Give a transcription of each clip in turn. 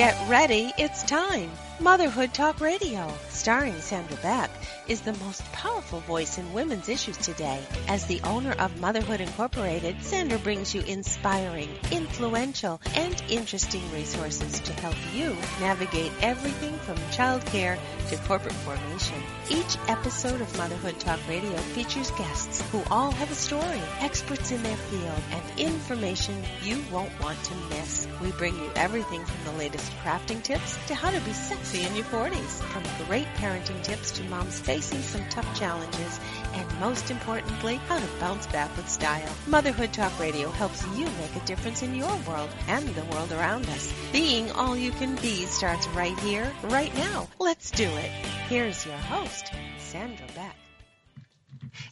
Get ready, it's time. Motherhood Talk Radio, starring Sandra Beck, is the most powerful voice in women's issues today. As the owner of Motherhood Incorporated, Sandra brings you inspiring, influential, and interesting resources to help you navigate everything from childcare to corporate formation. Each episode of Motherhood Talk Radio features guests who all have a story, experts in their field, and information you won't want to miss. We bring you everything from the latest crafting tips to how to be sexy in your 40s, from great parenting tips to moms facing some tough challenges, and most importantly, how to bounce back with style. Motherhood Talk Radio helps you make a difference in your world and the world around us. Being all you can be starts right here, right now. Let's do it. Here's your host, Sandra Beck.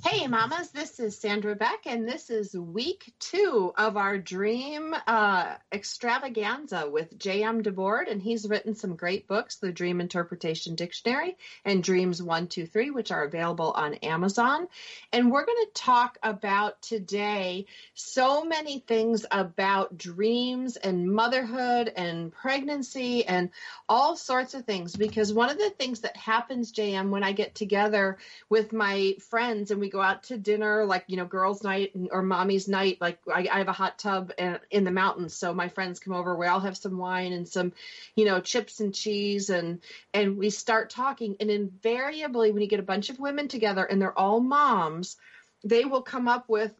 Hey, mamas, this is Sandra Beck, and this is week two of our dream uh, extravaganza with J.M. DeBord. And he's written some great books The Dream Interpretation Dictionary and Dreams 123, which are available on Amazon. And we're going to talk about today so many things about dreams and motherhood and pregnancy and all sorts of things. Because one of the things that happens, J.M., when I get together with my friends, and we go out to dinner, like you know, girls' night or mommy's night. Like I, I have a hot tub in the mountains, so my friends come over. We all have some wine and some, you know, chips and cheese, and and we start talking. And invariably, when you get a bunch of women together and they're all moms, they will come up with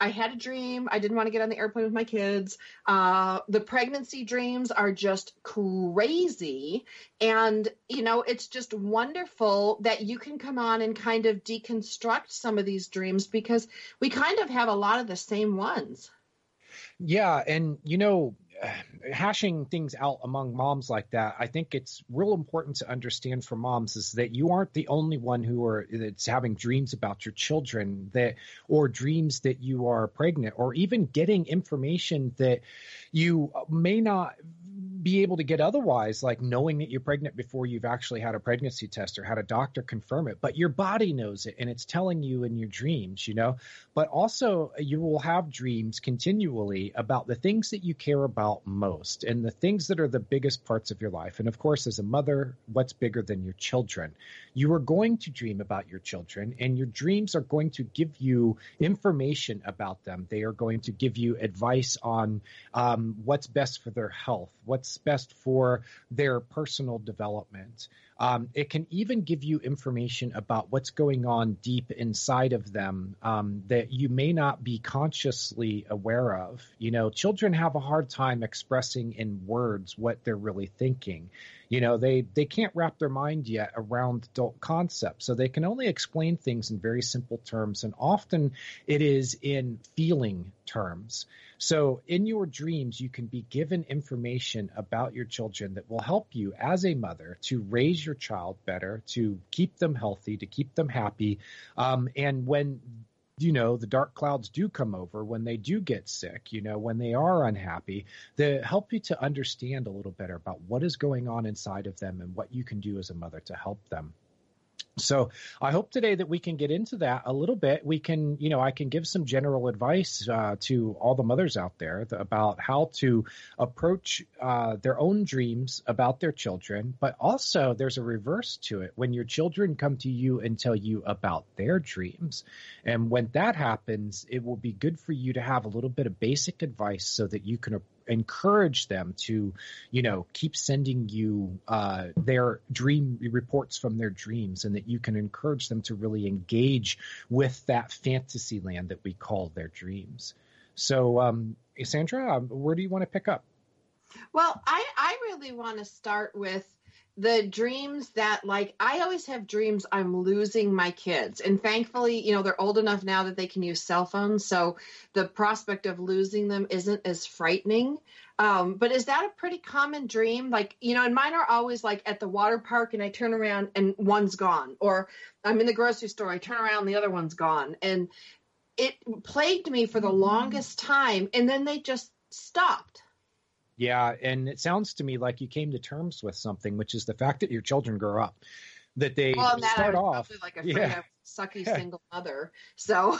I had a dream. I didn't want to get on the airplane with my kids. Uh, the pregnancy dreams are just crazy. And, you know, it's just wonderful that you can come on and kind of deconstruct some of these dreams because we kind of have a lot of the same ones. Yeah. And, you know, hashing things out among moms like that, I think it's real important to understand for moms is that you aren't the only one who are that's having dreams about your children that or dreams that you are pregnant or even getting information that you may not be able to get otherwise, like knowing that you're pregnant before you've actually had a pregnancy test or had a doctor confirm it. But your body knows it and it's telling you in your dreams, you know. But also, you will have dreams continually about the things that you care about most and the things that are the biggest parts of your life. And of course, as a mother, what's bigger than your children? You are going to dream about your children, and your dreams are going to give you information about them. They are going to give you advice on um, what's best for their health, what's best for their personal development. Um, it can even give you information about what's going on deep inside of them um, that you may not be consciously aware of. You know, children have a hard time expressing in words what they're really thinking. You know, they they can't wrap their mind yet around adult concepts, so they can only explain things in very simple terms, and often it is in feeling terms. So, in your dreams, you can be given information about your children that will help you as a mother to raise your child better, to keep them healthy, to keep them happy. Um, and when you know the dark clouds do come over when they do get sick you know when they are unhappy they help you to understand a little better about what is going on inside of them and what you can do as a mother to help them so I hope today that we can get into that a little bit. We can, you know, I can give some general advice uh, to all the mothers out there about how to approach uh, their own dreams about their children. But also, there's a reverse to it when your children come to you and tell you about their dreams. And when that happens, it will be good for you to have a little bit of basic advice so that you can encourage them to, you know, keep sending you uh, their dream reports from their dreams, and that you can encourage them to really engage with that fantasy land that we call their dreams. So, um, Sandra, um, where do you want to pick up? Well, I, I really want to start with the dreams that like I always have dreams I'm losing my kids. And thankfully, you know, they're old enough now that they can use cell phones, so the prospect of losing them isn't as frightening. Um, but is that a pretty common dream? Like, you know, and mine are always like at the water park and I turn around and one's gone. Or I'm in the grocery store, I turn around and the other one's gone. And it plagued me for the longest time. And then they just stopped. Yeah, and it sounds to me like you came to terms with something, which is the fact that your children grow up. that they well, that start off like a yeah. sucky yeah. single mother. So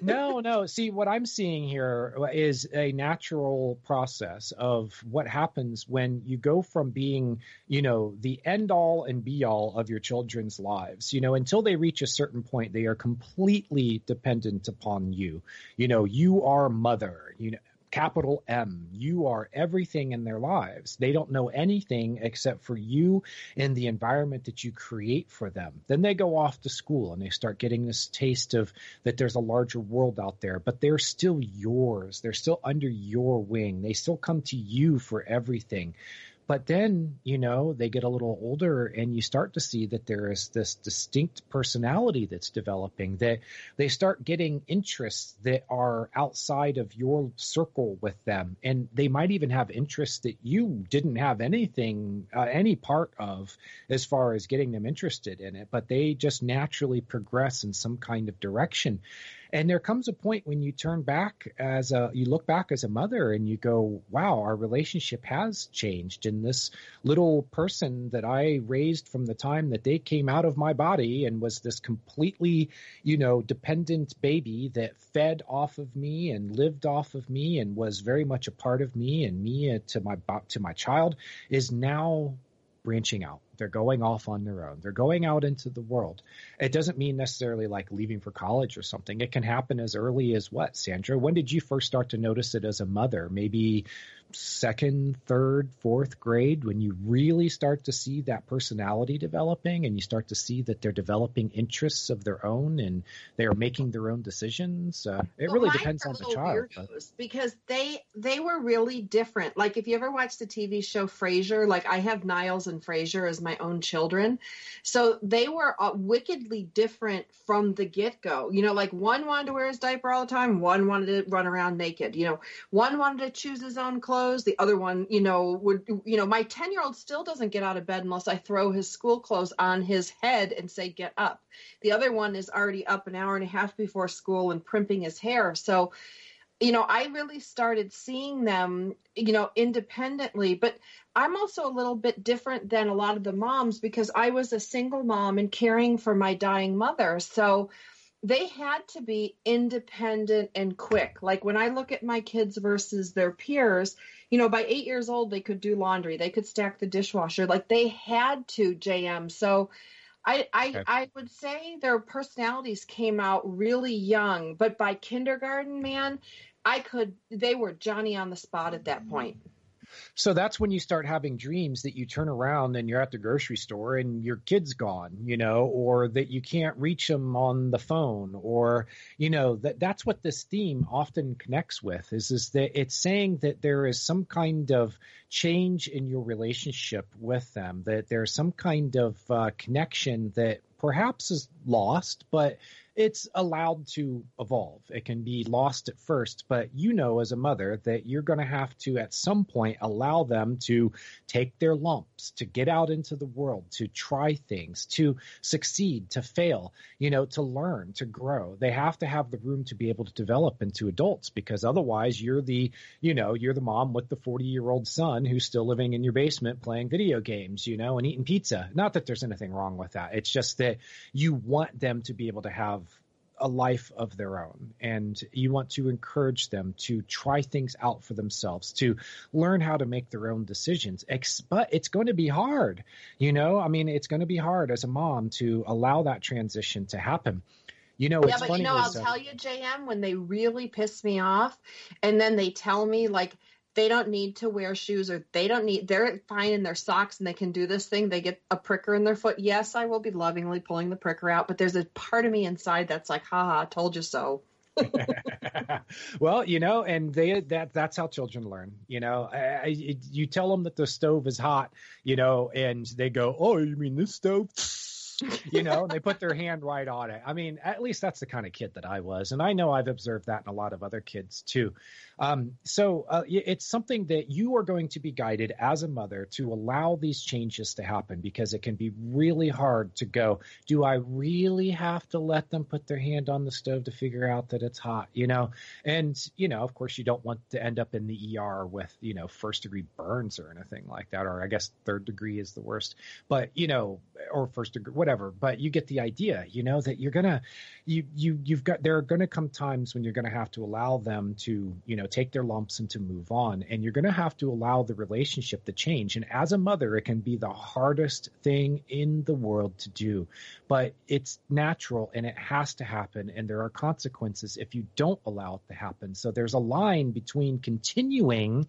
no, no. See, what I'm seeing here is a natural process of what happens when you go from being, you know, the end all and be all of your children's lives. You know, until they reach a certain point, they are completely dependent upon you. You know, you are mother. You know, capital M. You are everything in their lives. They don't know anything except for you and the environment that you create for them. Then they go off to school and they start getting this taste of that there's a larger world out there, but they're still yours. They're still under your wing. They still come to you for everything. But then, you know, they get a little older and you start to see that there is this distinct personality that's developing, that they start getting interests that are outside of your circle with them. And they might even have interests that you didn't have anything, uh, any part of as far as getting them interested in it, but they just naturally progress in some kind of direction. And there comes a point when you turn back as a, you look back as a mother and you go, wow, our relationship has changed. And this little person that I raised from the time that they came out of my body and was this completely, you know, dependent baby that fed off of me and lived off of me and was very much a part of me and me to my, to my child is now branching out. They're going off on their own. They're going out into the world. It doesn't mean necessarily like leaving for college or something. It can happen as early as what, Sandra? When did you first start to notice it as a mother? Maybe second, third, fourth grade when you really start to see that personality developing and you start to see that they're developing interests of their own and they are making their own decisions. Uh, it well, really depends on the child. Because they they were really different. Like if you ever watched the TV show Frasier, like I have Niles and Frasier as my own children, so they were uh, wickedly different from the get go. You know, like one wanted to wear his diaper all the time, one wanted to run around naked. You know, one wanted to choose his own clothes. The other one, you know, would, you know, my 10 year old still doesn't get out of bed unless I throw his school clothes on his head and say, get up. The other one is already up an hour and a half before school and primping his hair. So, you know, I really started seeing them, you know, independently. But I'm also a little bit different than a lot of the moms because I was a single mom and caring for my dying mother. So, they had to be independent and quick. Like when I look at my kids versus their peers, you know, by eight years old, they could do laundry, they could stack the dishwasher. Like they had to, JM. So I, I. I would say their personalities came out really young, but by kindergarten, man, I could, they were Johnny on the spot at that point. So that's when you start having dreams that you turn around and you're at the grocery store and your kid's gone, you know, or that you can't reach them on the phone, or you know that that's what this theme often connects with is is that it's saying that there is some kind of change in your relationship with them, that there's some kind of uh, connection that perhaps is lost, but it's allowed to evolve. It can be lost at first, but you know as a mother that you're going to have to at some point allow them to take their lumps, to get out into the world, to try things, to succeed, to fail, you know, to learn, to grow. They have to have the room to be able to develop into adults because otherwise you're the, you know, you're the mom with the 40 year old son who's still living in your basement playing video games, you know, and eating pizza. Not that there's anything wrong with that. It's just that you want them to be able to have a life of their own. And you want to encourage them to try things out for themselves to learn how to make their own decisions. But it's going to be hard you know? I mean it's going to be hard as a mom to allow that transition to happen. You know, it's yeah, but you know, I'll uh, tell you, JM, when they really piss me off, and then they tell me like, they don't need to wear shoes or they don't need they're fine in their socks and they can do this thing they get a pricker in their foot yes i will be lovingly pulling the pricker out but there's a part of me inside that's like haha told you so well, you know, and they that that's how children learn. You know, I, I, you tell them that the stove is hot, you know, and they go, "Oh, you mean this stove?" you know, they put their hand right on it. I mean, at least that's the kind of kid that I was, and I know I've observed that in a lot of other kids too. Um, so uh, it's something that you are going to be guided as a mother to allow these changes to happen because it can be really hard to go. Do I really have to let them put their hand on the stove to figure out that it's hot? You know, and you know, of course, you don't want to end up in the ER with you know first degree burns or anything like that, or I guess third degree is the worst. But you know, or first degree, whatever. But you get the idea, you know, that you're gonna, you you you've got there are going to come times when you're going to have to allow them to, you know, take their lumps and to move on, and you're going to have to allow the relationship to change. And as a mother, it can be the hardest thing in the world to do, but it's natural and it has to happen, and there are consequences if you don't allow it to happen. So there's a line between continuing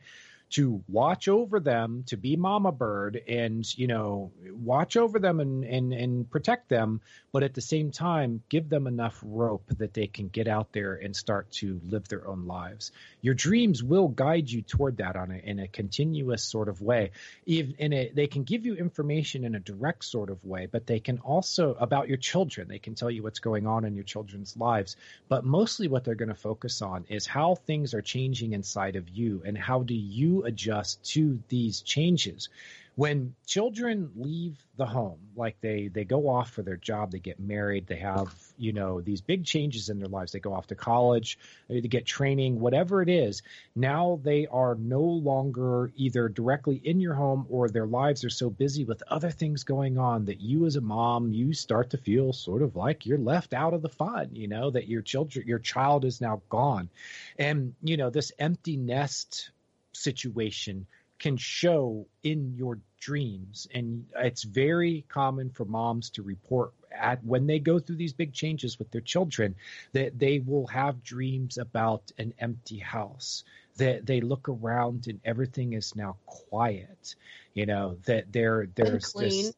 to watch over them, to be mama bird and, you know, watch over them and, and, and protect them, but at the same time, give them enough rope that they can get out there and start to live their own lives. Your dreams will guide you toward that on a, in a continuous sort of way. In a, they can give you information in a direct sort of way, but they can also about your children. They can tell you what's going on in your children's lives, but mostly what they're going to focus on is how things are changing inside of you and how do you adjust to these changes. When children leave the home like they they go off for their job they get married they have you know these big changes in their lives. They go off to college they get training whatever it is. Now they are no longer either directly in your home or their lives are so busy with other things going on that you as a mom you start to feel sort of like you're left out of the fun you know that your children your child is now gone. And you know this empty nest situation can show in your dreams. And it's very common for moms to report at when they go through these big changes with their children that they will have dreams about an empty house that they look around and everything is now quiet. You know that there there's this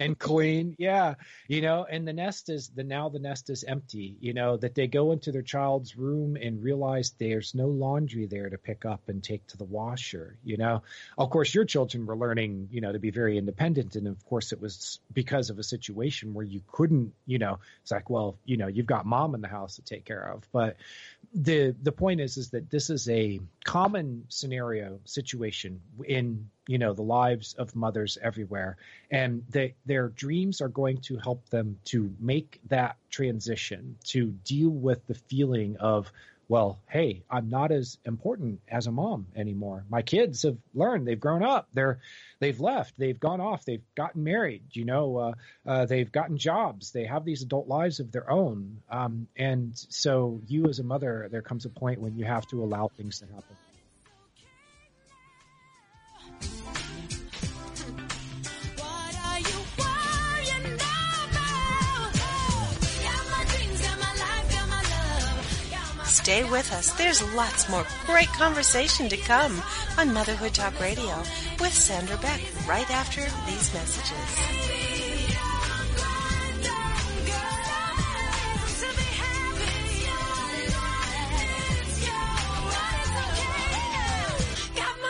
and clean. Yeah. You know, and the nest is the now the nest is empty, you know, that they go into their child's room and realize there's no laundry there to pick up and take to the washer, you know. Of course your children were learning, you know, to be very independent and of course it was because of a situation where you couldn't, you know, it's like, well, you know, you've got mom in the house to take care of. But the the point is is that this is a common scenario situation in you know the lives of mothers everywhere. And they, their dreams are going to help them to make that transition to deal with the feeling of well hey i'm not as important as a mom anymore. My kids have learned they've grown up they're they've left they've gone off they've gotten married you know uh, uh, they've gotten jobs they have these adult lives of their own. Um, and so you as a mother there comes a point when you have to allow things to happen Stay with us. There's lots more great conversation to come on Motherhood Talk Radio with Sandra Beck right after these messages.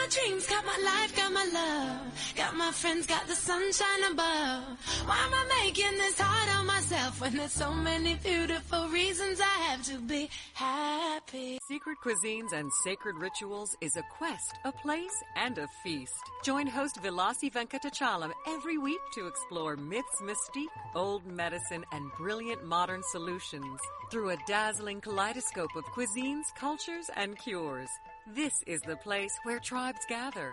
dreams, got my life, got my love. My friends, got the sunshine above. Why am I making this hard on myself when there's so many beautiful reasons I have to be happy? Secret Cuisines and Sacred Rituals is a quest, a place, and a feast. Join host Vilasi Venkatachalam every week to explore myths, mystique, old medicine, and brilliant modern solutions through a dazzling kaleidoscope of cuisines, cultures, and cures. This is the place where tribes gather,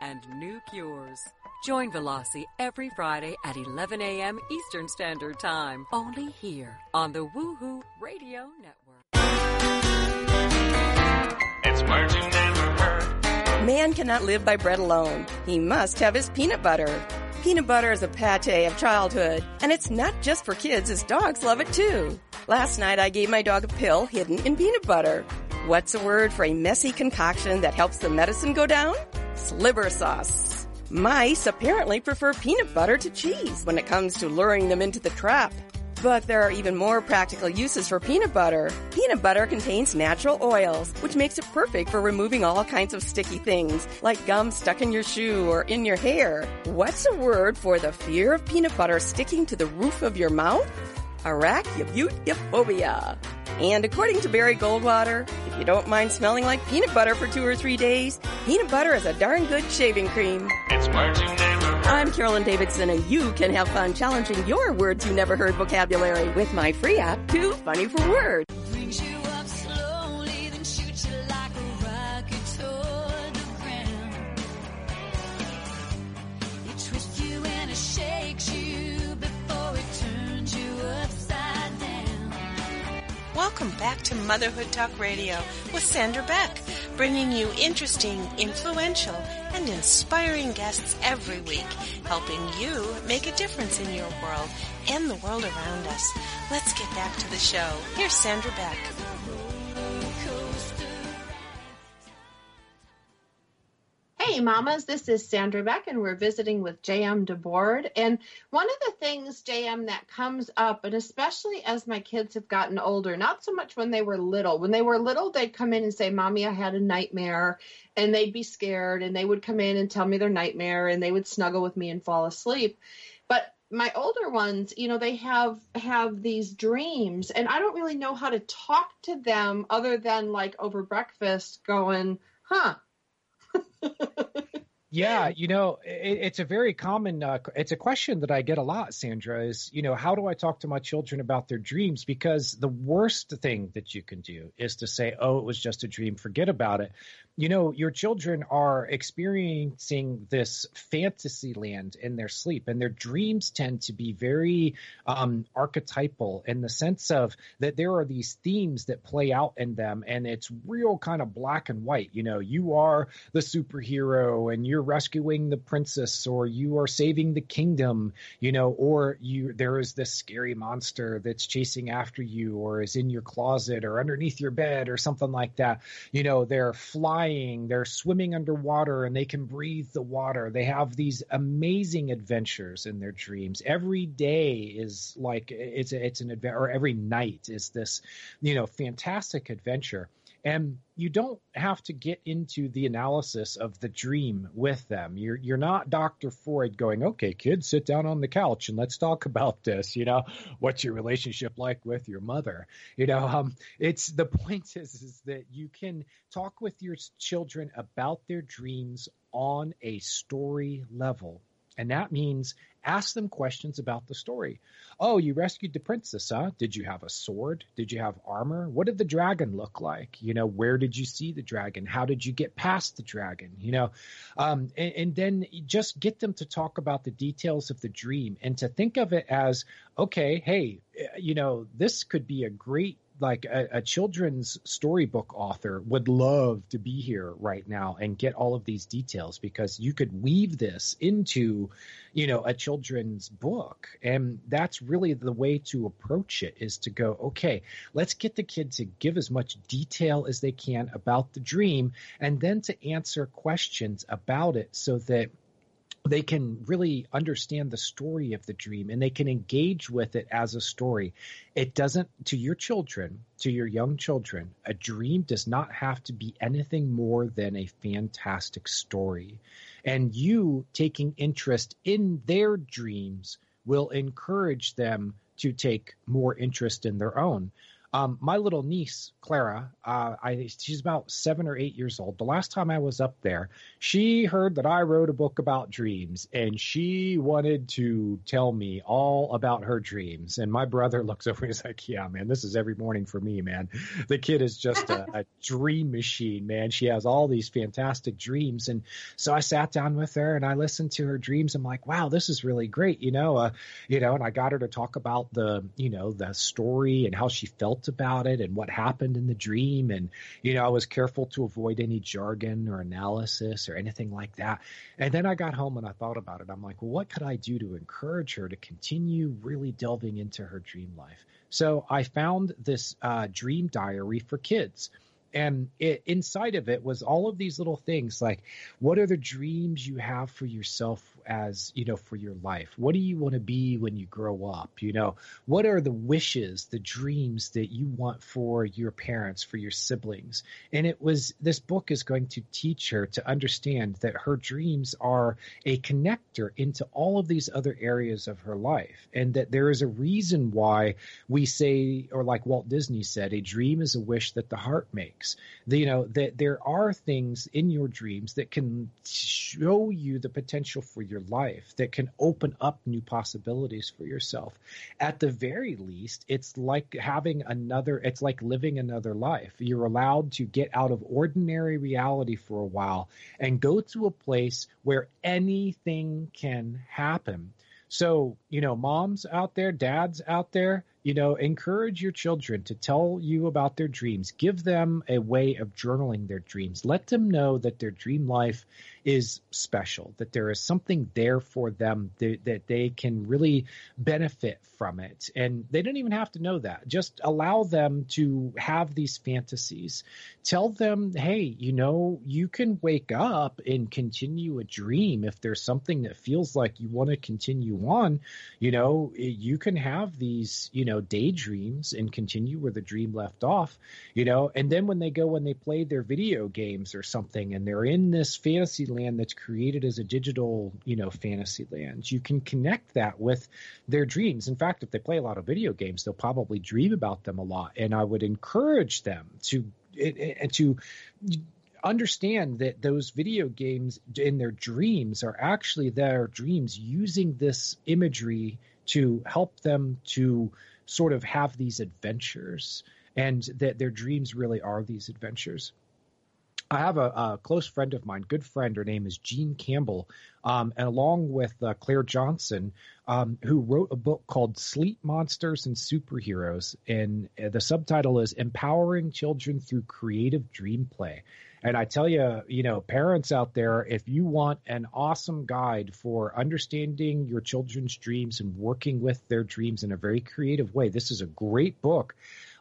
and new cures. Join Vilasi every Friday at 11 a.m. Eastern Standard Time, only here on the Woohoo Radio Network. It's words you never heard. Man cannot live by bread alone. He must have his peanut butter. Peanut butter is a pate of childhood, and it's not just for kids as dogs love it too. Last night I gave my dog a pill hidden in peanut butter. What's a word for a messy concoction that helps the medicine go down? Sliver sauce. Mice apparently prefer peanut butter to cheese when it comes to luring them into the trap. But there are even more practical uses for peanut butter. Peanut butter contains natural oils, which makes it perfect for removing all kinds of sticky things, like gum stuck in your shoe or in your hair. What's a word for the fear of peanut butter sticking to the roof of your mouth? Arachnophobia. And according to Barry Goldwater, if you don't mind smelling like peanut butter for two or three days, peanut butter is a darn good shaving cream. It's words you never heard. I'm Carolyn Davidson, and you can have fun challenging your words you never heard vocabulary with my free app, Too Funny for Words. Welcome back to Motherhood Talk Radio with Sandra Beck, bringing you interesting, influential, and inspiring guests every week, helping you make a difference in your world and the world around us. Let's get back to the show. Here's Sandra Beck. Hey, mamas, this is Sandra Beck, and we're visiting with JM DeBord. And one of the things, JM, that comes up, and especially as my kids have gotten older, not so much when they were little. When they were little, they'd come in and say, Mommy, I had a nightmare, and they'd be scared, and they would come in and tell me their nightmare, and they would snuggle with me and fall asleep. But my older ones, you know, they have have these dreams, and I don't really know how to talk to them other than like over breakfast, going, "Huh." Yeah, you know, it, it's a very common. Uh, it's a question that I get a lot, Sandra. Is you know, how do I talk to my children about their dreams? Because the worst thing that you can do is to say, "Oh, it was just a dream. Forget about it." You know, your children are experiencing this fantasy land in their sleep, and their dreams tend to be very um, archetypal in the sense of that there are these themes that play out in them, and it's real kind of black and white. You know, you are the superhero, and you're rescuing the princess or you are saving the kingdom you know or you there is this scary monster that's chasing after you or is in your closet or underneath your bed or something like that you know they're flying they're swimming underwater and they can breathe the water. They have these amazing adventures in their dreams. Every day is like it's it's an adventure or every night is this you know fantastic adventure and you don't have to get into the analysis of the dream with them. You're you're not Dr. Freud going, okay, kids, sit down on the couch and let's talk about this. You know, what's your relationship like with your mother? You know, um, it's the point is is that you can talk with your children about their dreams on a story level. And that means ask them questions about the story. Oh, you rescued the princess, huh? Did you have a sword? Did you have armor? What did the dragon look like? You know, where did you see the dragon? How did you get past the dragon? You know, um, and, and then just get them to talk about the details of the dream and to think of it as, okay, hey, you know, this could be a great like a, a, children's storybook author would love to be here right now and get all of these details because you could weave this into you know a children's book. And that's really the way to approach it is to go okay let's get the kid to give as much detail as they can about the dream and then to answer questions about it so that they can really understand the story of the dream and they can engage with it as a story. It doesn't, to your children, to your young children, a dream does not have to be anything more than a fantastic story. And you taking interest in their dreams will encourage them to take more interest in their own. Um, my little niece Clara, uh, I, she's about seven or eight years old. The last time I was up there, she heard that I wrote a book about dreams, and she wanted to tell me all about her dreams. And my brother looks over, and he's like, "Yeah, man, this is every morning for me, man. The kid is just a, a dream machine, man. She has all these fantastic dreams." And so I sat down with her and I listened to her dreams. I'm like, "Wow, this is really great," you know, uh, you know. And I got her to talk about the, you know, the story and how she felt felt about it and what happened in the dream. And, you know, I was careful to avoid any jargon or analysis or anything like that. And then I got home and I thought about it. I'm like, well, what could I do to encourage her to continue really delving into her dream life? So I found this uh, dream diary for kids and it, inside of it was all of these little things like what are the dreams you have for yourself as you know for your life? What do you want to be when you grow up? You know what are the wishes the dreams that you want for your parents for your siblings? And it was this book is going to teach her to understand that her dreams are a connector into all of these other areas of her life and that there is a reason why we say or like Walt Disney said a dream is a wish that the heart makes. The, you know that there are things in your dreams that can show you the potential for your life that can open up new possibilities for yourself. At the very least, it's like having another, it's like living another life. You're allowed to get out of ordinary reality for a while and go to a place where anything can happen. So, you know, moms out there, dads out there, you know, encourage your children to tell you about their dreams. Give them a way of journaling their dreams. Let them know that their dream life is special, that there is something there for them that, that they can really benefit from it. And they don't even have to know that. Just allow them to have these fantasies. Tell them, hey, you know, you can wake up and continue a dream if there's something that feels like you want to continue on. You know, you can have these, you know, know daydreams and continue where the dream left off you know? And then when they go and they play their video games or something and they're in this fantasy land that's created as a digital you know fantasy land you can connect that with their dreams. In fact if they play a lot of video games they'll probably dream about them a lot. And i would encourage them to and to understand that those video games in their dreams are actually their dreams using this imagery to help them to sort of have these adventures and that their dreams really are these adventures. I have a, a, close friend of mine, good friend. Her name is Jean Campbell, um, and along with uh, Clare Johnson, um, who wrote a book called Sleep Monsters and Superheroes, and uh, the subtitle is "Empowering Children Through Creative Dream Play." And I tell you, you know, parents out there, if you want an awesome guide for understanding your children's dreams and working with their dreams in a very creative way, this is a great book.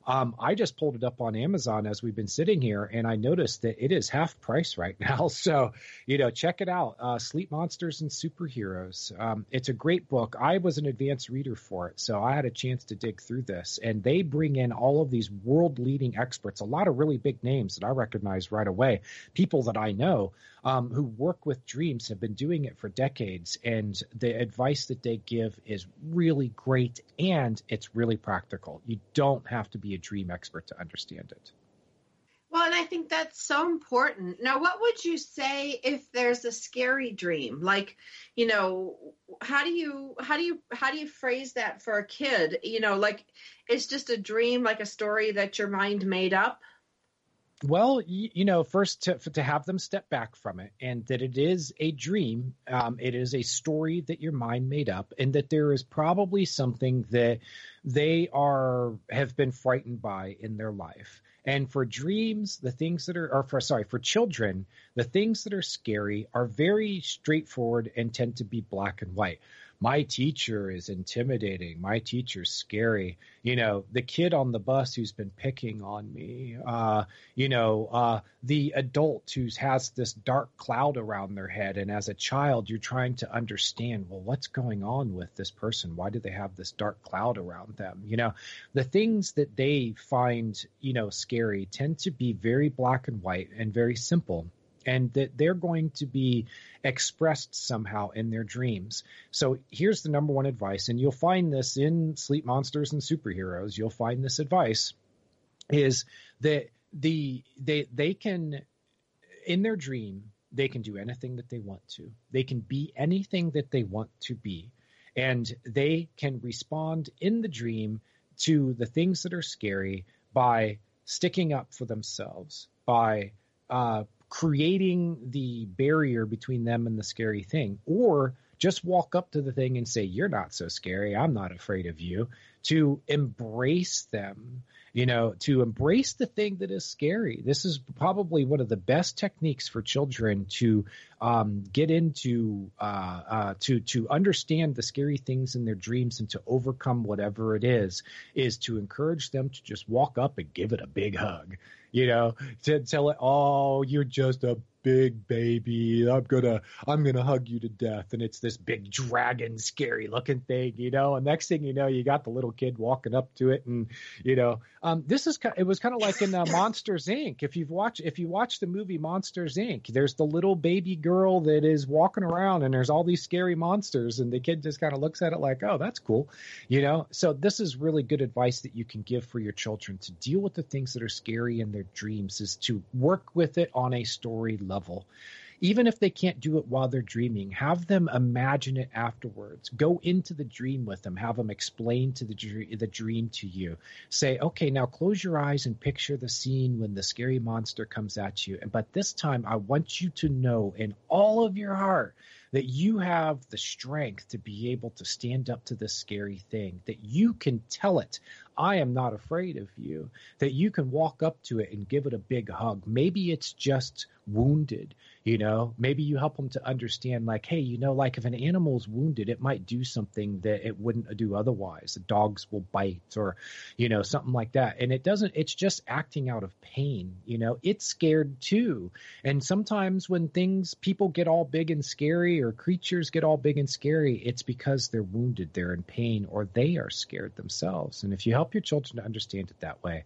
Um, I just pulled it up on Amazon as we've been sitting here, and I noticed that it is half price right now. So, you know, check it out. Uh, Sleep Monsters and Superheroes. Um, it's a great book. I was an advanced reader for it, so I had a chance to dig through this. And they bring in all of these world leading experts, a lot of really big names that I recognize right away, people that I know um, who work with dreams have been doing it for decades, and the advice that they give is really great and it's really practical. You don't have to be a dream expert to understand it. Well, and I think that's so important. Now, what would you say if there's a scary dream? Like, you know, how do you how do you how do you phrase that for a kid? You know, like it's just a dream, like a story that your mind made up. Well, you, you, know, first to to have them step back from it, and that it is a dream. Um, it is a story that your mind made up, and that there is probably something that they are have been frightened by in their life. And for dreams, the things that are, or for sorry, for children, the things that are scary are very straightforward and tend to be black and white my teacher is intimidating. My teacher's scary. You know, the kid on the bus who's been picking on me. Uh, you know, uh, the adult who has this dark cloud around their head. And as a child, you're trying to understand, well, what's going on with this person? Why do they have this dark cloud around them? You know, the things that they find, you know, scary tend to be very black and white and very simple and that they're going to be expressed somehow in their dreams. So here's the number one advice, and you'll find this in Sleep Monsters and Superheroes. You'll find this advice is that the they they can in their dream they can do anything that they want to. They can be anything that they want to be. And they can respond in the dream to the things that are scary by sticking up for themselves, by uh, creating the barrier between them and the scary thing, or just walk up to the thing and say, You're not so scary. I'm not afraid of you. To embrace them you know, to embrace the thing that is scary. This is probably one of the best techniques for children to um, get into, uh, uh, to to understand the scary things in their dreams and to overcome whatever it is. Is to encourage them to just walk up and give it a big hug. You know, to tell it, oh, you're just a big baby. I'm gonna I'm gonna hug you to death. And it's this big dragon, scary looking thing, you know. And next thing you know, you got the little kid walking up to it, and you know, um, this is it was kind of like in uh, Monsters Inc. If you've watched if you watch the movie Monsters Inc. There's the little baby girl that is walking around, and there's all these scary monsters, and the kid just kind of looks at it like, oh, that's cool, you know. So this is really good advice that you can give for your children to deal with the things that are scary in their dreams is to work with it on a story level. Even if they can't do it while they're dreaming, have them imagine it afterwards. Go into the dream with them. Have them explain to the dream, the dream to you. Say, okay, now close your eyes and picture the scene when the scary monster comes at you. And but this time, I want you to know in all of your heart that you have the strength to be able to stand up to this scary thing, that you can tell it, I am not afraid of you, that you can walk up to it and give it a big hug. Maybe it's just wounded you know maybe you help them to understand like hey you know like if an animal's wounded it might do something that it wouldn't do otherwise. The dogs will bite or you know something like that. And it doesn't it's just acting out of pain you know. It's scared too. And sometimes when things people get all big and scary or creatures get all big and scary it's because they're wounded they're in pain or they are scared themselves. And if you help your children to understand it that way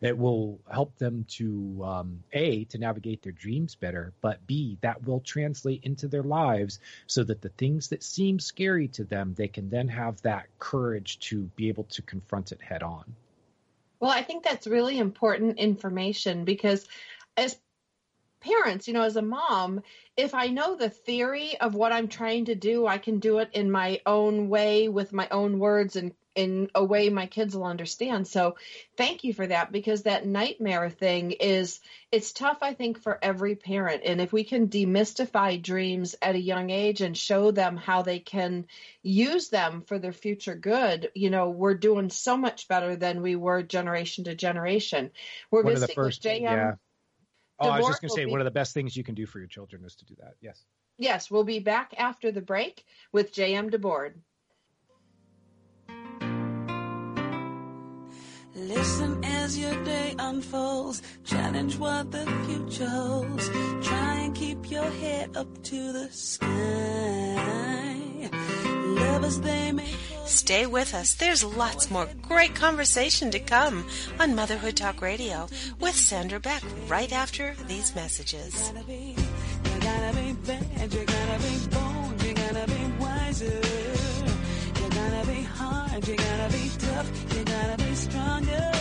it will help them to um, a to navigate their dreams better but b that will translate into their lives so that the things that seem scary to them they can then have that courage to be able to confront it head on. Well i think that's really important information because as parents, you know, as a mom, if I know the theory of what I'm trying to do, I can do it in my own way with my own words and in a way my kids will understand. So thank you for that because that nightmare thing is it's tough I think for every parent and if we can demystify dreams at a young age and show them how they can use them for their future good, you know, we're doing so much better than we were generation to generation. We're one visiting first, with JM. yeah. Oh, I was just going to say be- one of the best things you can do for your children is to do that. Yes. Yes, we'll be back after the break with JM DeBord. Listen as your day unfolds. Challenge what the future holds. Try and keep your head up to the sky. Lovers, they may. Stay with us. There's lots more great conversation to come on Motherhood Talk Radio with Sandra Beck right after these messages. gotta be, you gotta be you gotta be tough, you gotta be stronger.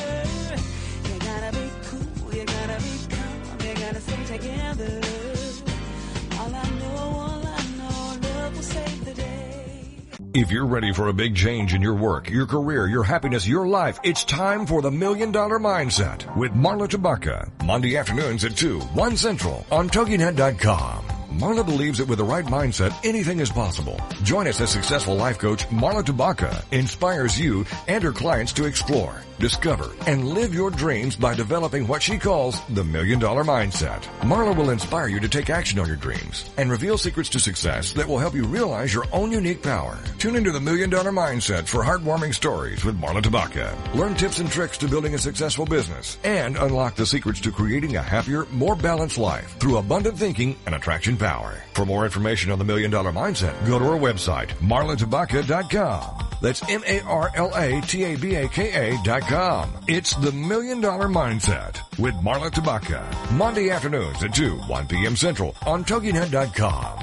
You gotta be cool, you gotta be calm, you gotta stay together. All I know, all I know, love will save the day. If you're ready for a big change in your work, your career, your happiness, your life, it's time for the Million Dollar Mindset with Marla Tabaka. Monday afternoons at 2, 1 Central on TogiNet.com. Marla believes that with the right mindset, anything is possible. Join us as successful life coach Marla Tabaka inspires you and her clients to explore, discover, and live your dreams by developing what she calls the Million Dollar Mindset. Marla will inspire you to take action on your dreams and reveal secrets to success that will help you realize your own unique power. Tune into the Million Dollar Mindset for heartwarming stories with Marla Tabaka. Learn tips and tricks to building a successful business and unlock the secrets to creating a happier, more balanced life through abundant thinking and attraction power. For more information on the Million Dollar Mindset, go to our website, marlatabaka.com. That's M-A-R-L-A-T-A-B-A-K-A dot com. It's the Million Dollar Mindset with Marla Tabaka. Monday afternoons at 2, 1 p.m. Central on TogiNet.com.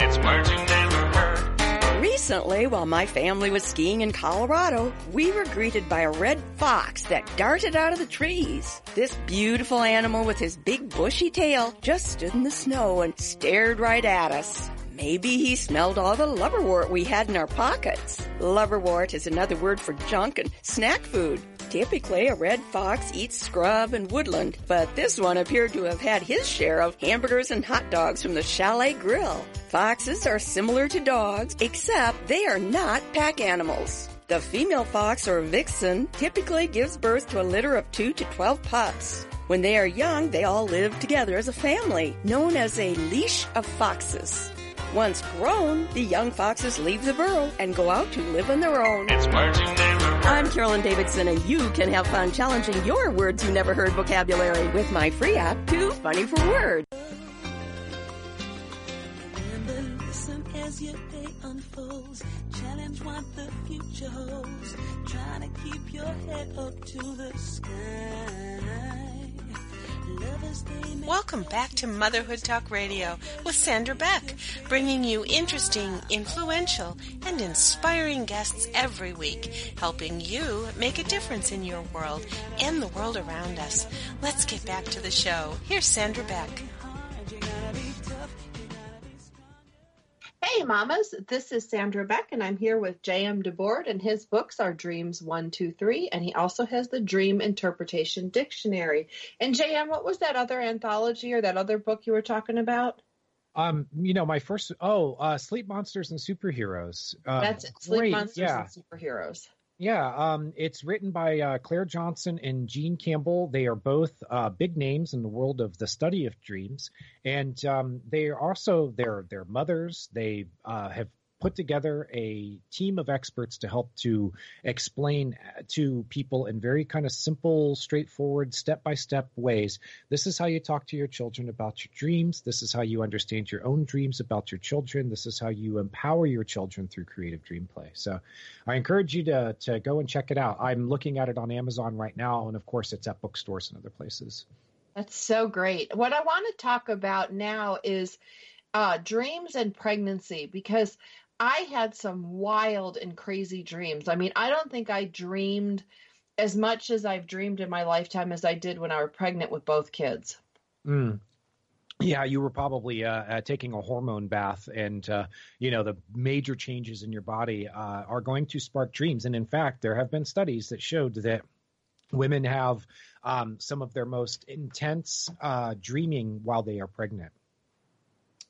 It's words you never heard. Recently, while my family was skiing in Colorado, we were greeted by a red fox that darted out of the trees. This beautiful animal with his big bushy tail just stood in the snow and stared right at us. Maybe he smelled all the liverwort we had in our pockets. Liverwort is another word for junk and snack food. Typically, a red fox eats scrub and woodland, but this one appeared to have had his share of hamburgers and hot dogs from the Chalet Grill. Foxes are similar to dogs, except they are not pack animals. The female fox or vixen typically gives birth to a litter of 2 to 12 pups. When they are young, they all live together as a family, known as a leash of foxes. Once grown, the young foxes leave the burrow and go out to live on their own. It's words you never heard. I'm Carolyn Davidson, and you can have fun challenging your words you never heard vocabulary with my free app, Too Funny for Words. Remember, listen as your day unfolds. Challenge what the future holds. Trying to keep your head up to the sky. Welcome back to Motherhood Talk Radio with Sandra Beck, bringing you interesting, influential, and inspiring guests every week, helping you make a difference in your world and the world around us. Let's get back to the show. Here's Sandra Beck. Hey, mamas, this is Sandra Beck, and I'm here with J.M. DeBord, and his books are Dreams 1, 2, 3, and he also has the Dream Interpretation Dictionary. And J.M., what was that other anthology or that other book you were talking about? Um, you know, my first oh, uh, Sleep Monsters and Superheroes. Uh, That's it, Sleep great, Monsters yeah. and Superheroes. Yeah, um, it's written by uh, Clare Johnson and Jean Campbell. They are both uh, big names in the world of the study of dreams, and um, they are also their their mothers. They uh, have put together a team of experts to help to explain to people in very kind of simple, straightforward, step by step ways. This is how you talk to your children about your dreams. This is how you understand your own dreams about your children. This is how you empower your children through creative dream play. So I encourage you to to go and check it out. I'm looking at it on Amazon right now, and of course, it's at bookstores and other places. That's so great. What I want to talk about now is uh, dreams and pregnancy because I had some wild and crazy dreams. I mean, I don't think I dreamed as much as I've dreamed in my lifetime as I did when I was pregnant with both kids. Mm. Yeah, you were probably uh, uh, taking a hormone bath, and uh, you know the major changes in your body uh, are going to spark dreams. And in fact, there have been studies that showed that women have um, some of their most intense uh, dreaming while they are pregnant.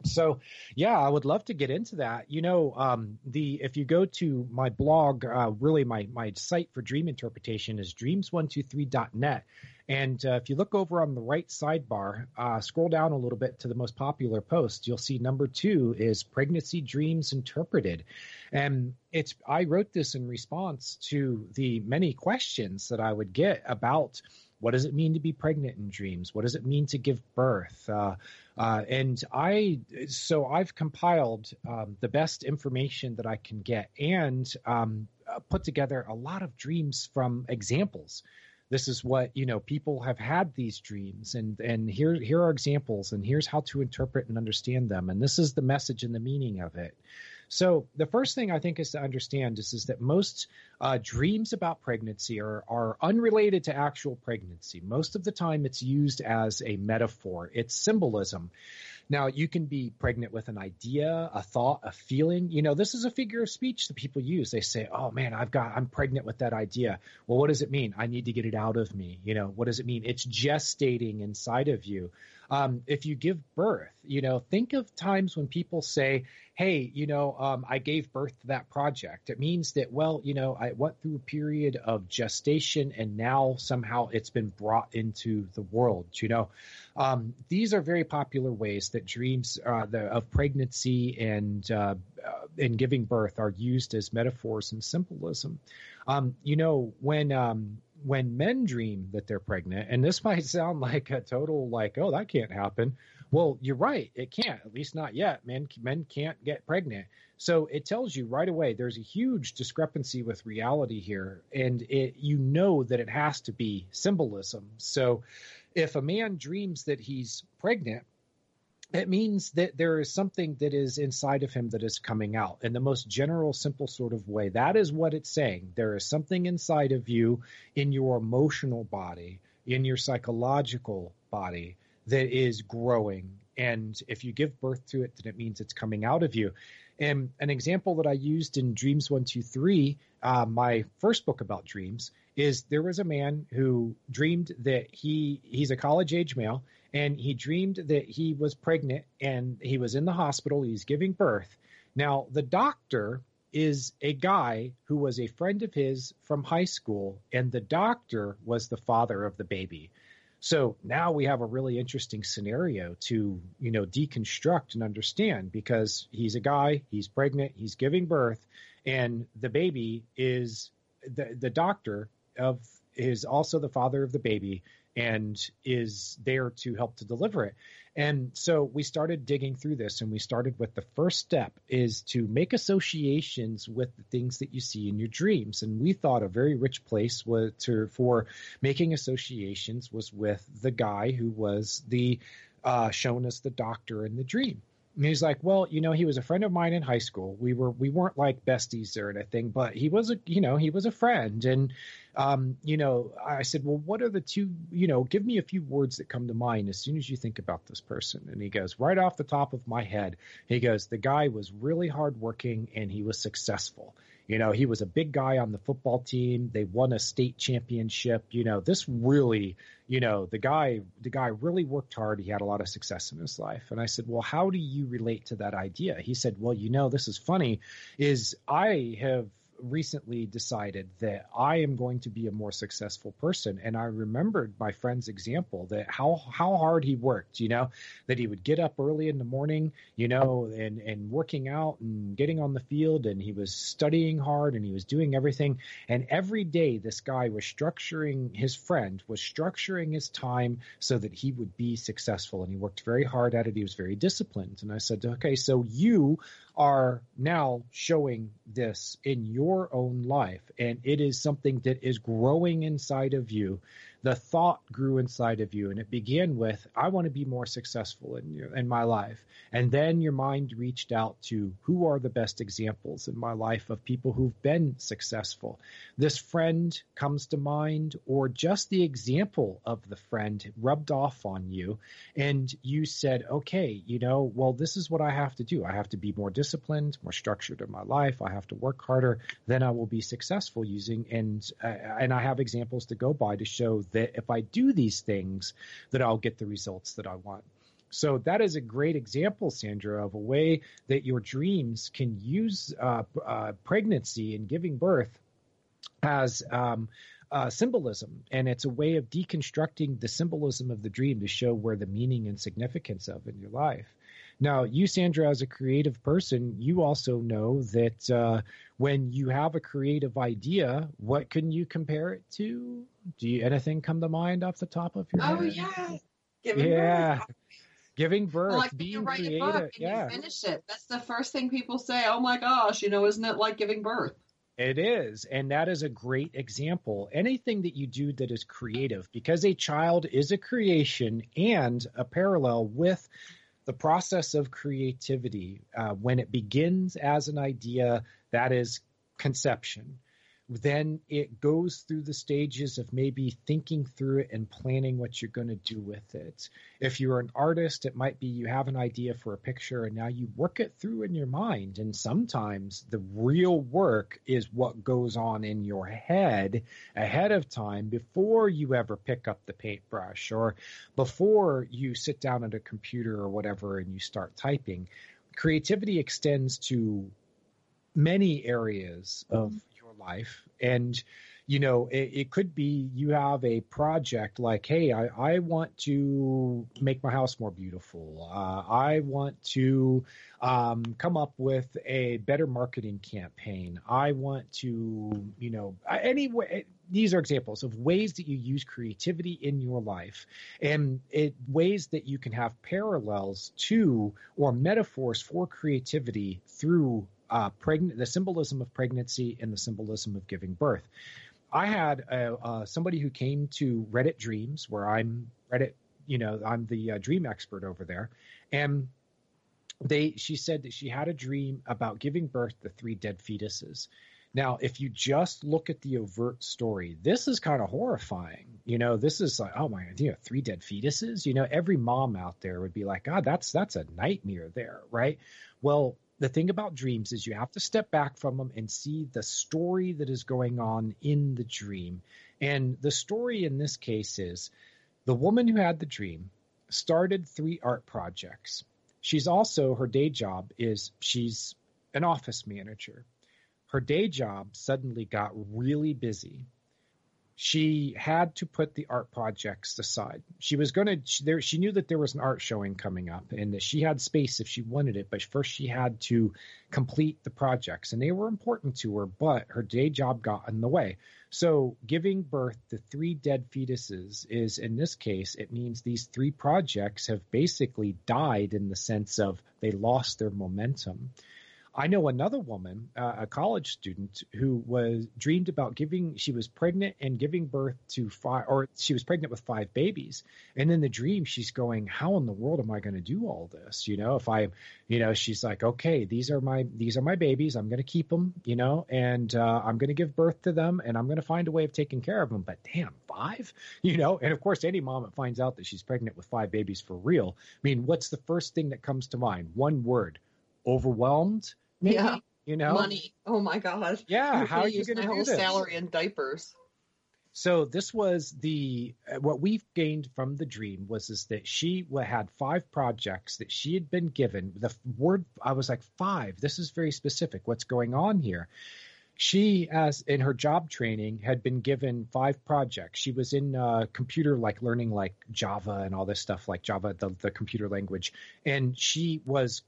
So, yeah, I would love to get into that. You know, um, the if you go to my blog, uh, really my my site for dream interpretation is dreams123.net. And uh, if you look over on the right sidebar, uh, scroll down a little bit to the most popular post, you'll see number two is pregnancy dreams interpreted. And it's I wrote this in response to the many questions that I would get about what does it mean to be pregnant in dreams? What does it mean to give birth? Uh, uh, and I, so I've compiled um, the best information that I can get and um, uh, put together a lot of dreams from examples. This is what you know. People have had these dreams, and and here here are examples, and here's how to interpret and understand them, and this is the message and the meaning of it. So the first thing I think is to understand is, is that most uh, dreams about pregnancy are, are unrelated to actual pregnancy. Most of the time it's used as a metaphor. It's symbolism. Now you can be pregnant with an idea, a thought, a feeling. You know, this is a figure of speech that people use. They say, "Oh man, I've got I'm pregnant with that idea." Well, what does it mean? I need to get it out of me. You know, what does it mean? It's gestating inside of you. Um, if you give birth, you know, think of times when people say, hey, you know, um, I gave birth to that project. It means that, well, you know, I went through a period of gestation and now somehow it's been brought into the world, you know. Um, these are very popular ways that dreams uh, the, of pregnancy and uh, uh, and giving birth are used as metaphors and symbolism. Um, you know, when um, when men dream that they're pregnant, and this might sound like a total like, oh, that can't happen. Well, you're right. It can't, at least not yet. Men men can't get pregnant. So it tells you right away there's a huge discrepancy with reality here, and it you know that it has to be symbolism. So if a man dreams that he's pregnant, it means that there is something that is inside of him that is coming out in the most general, simple sort of way. That is what it's saying. There is something inside of you in your emotional body, in your psychological body that is growing. And if you give birth to it, then it means it's coming out of you. And an example that I used in Dreams 123, uh, my first book about dreams, is there was a man who dreamed that he he's a college age male and he dreamed that he was pregnant and he was in the hospital he's giving birth now the doctor is a guy who was a friend of his from high school, and the doctor was the father of the baby. So now we have a really interesting scenario to, you know, deconstruct and understand because he's a guy, he's pregnant, he's giving birth, and the baby is the the doctor of is also the father of the baby and is there to help to deliver it. And so we started digging through this and we started with the first step is to make associations with the things that you see in your dreams. And we thought a very rich place was to, for making associations was with the guy who was the uh, shown as the doctor in the dream. And he's like, well, you know, he was a friend of mine in high school. We were we weren't like besties or anything, but he was a you know he was a friend. And um, you know, I said, well, what are the two? You know, give me a few words that come to mind as soon as you think about this person. And he goes, right off the top of my head, he goes, the guy was really hardworking and he was successful. You know, he was a big guy on the football team. They won a state championship. You know, this really, you know, the guy, the guy really worked hard. He had a lot of success in his life. And I said, well, how do you relate to that idea? He said, well, you know, this is funny is I have recently decided that I am going to be a more successful person. And I remembered my friend's example that how how hard he worked, you know, that he would get up early in the morning, you know, and and working out and getting on the field and he was studying hard and he was doing everything. And every day this guy was structuring his friend was structuring his time so that he would be successful and he worked very hard at it. He was very disciplined. And I said, "Okay, so you are now showing this in your own life and it is something that is growing inside of you the thought grew inside of you and it began with i want to be more successful in in my life. And then your mind reached out to who are the best examples in my life of people who've been successful? This friend comes to mind or just the example of the friend rubbed off on you and you said okay you know well this is what i have to do. I have to be more disciplined more structured in my life. I have to work harder. Then i will be successful using and uh, and i have examples to go by to show that if I do these things, that I'll get the results that I want. So that is a great example, Sandra, of a way that your dreams can use uh, uh, pregnancy and giving birth as um, uh, symbolism, and it's a way of deconstructing the symbolism of the dream to show where the meaning and significance of in your life. Now, you, Sandra, as a creative person, you also know that uh, when you have a creative idea, what can you compare it to? Do you anything come to mind off the top of your Oh head? yeah, giving yeah. birth. Giving birth, Well, like being you write creative. a book and yeah. you finish it, that's the first thing people say. Oh my gosh, you know, isn't it like giving birth? It is. And that is a great example. Anything that you do that is creative, because a child is a creation and a parallel with the process of creativity. Uh, when it begins as an idea, that is conception. Then it goes through the stages of maybe thinking through it and planning what you're going to do with it. If you're an artist, it might be you have an idea for a picture and now you work it through in your mind. And sometimes the real work is what goes on in your head ahead of time before you ever pick up the paintbrush or before you sit down at a computer or whatever and you start typing. Creativity extends to many areas of your life. And you know it, it could be you have a project like hey i, I want to make my house more beautiful. Uh, i want to um, come up with a better marketing campaign. I want to you know anyway these are examples of ways that you use creativity in your life and it ways that you can have parallels to or metaphors for creativity through uh, pregnant, the symbolism of pregnancy and the symbolism of giving birth. I had uh, uh, somebody who came to Reddit Dreams, where I'm Reddit, you know, I'm the uh, dream expert over there, and they she said that she had a dream about giving birth to three dead fetuses. Now, if you just look at the overt story, this is kind of horrifying. You know, this is like, oh my god, you know, three dead fetuses. You know, every mom out there would be like, God, that's that's a nightmare there, right? Well, the thing about dreams is you have to step back from them and see the story that is going on in the dream. And the story in this case is the woman who had the dream started three art projects. She's also her day job is she's an office manager. her day job suddenly got really busy she had to put the art projects aside. She was going to she, there. She knew that there was an art showing coming up, and that she had space if she wanted it. But first, she had to complete the projects, and they were important to her. But her day job got in the way. So, giving birth to three dead fetuses is, in this case, it means these three projects have basically died in the sense of they lost their momentum. I know another woman, uh, a college student, who was dreamed about giving. She was pregnant and giving birth to five, or she was pregnant with five babies. And in the dream, she's going, "How in the world am I going to do all this? You know, if I, you know, she's like, okay, these are my these are my babies. I'm going to keep them, you know, and uh, I'm going to give birth to them, and I'm going to find a way of taking care of them. But damn, five, you know. And of course, any mom that finds out that she's pregnant with five babies for real, I mean, what's the first thing that comes to mind? One word: overwhelmed maybe, Yeah. you know Money. Oh my God. Yeah, how are you gonna my do whole this? salary in diapers? so this was the what we've gained from the dream was is that she had five projects that she had been given the word i was like five this is very specific what's going on here she as in her job training had been given five projects she was in uh, computer like learning like java and all this stuff like java the, the computer language and she was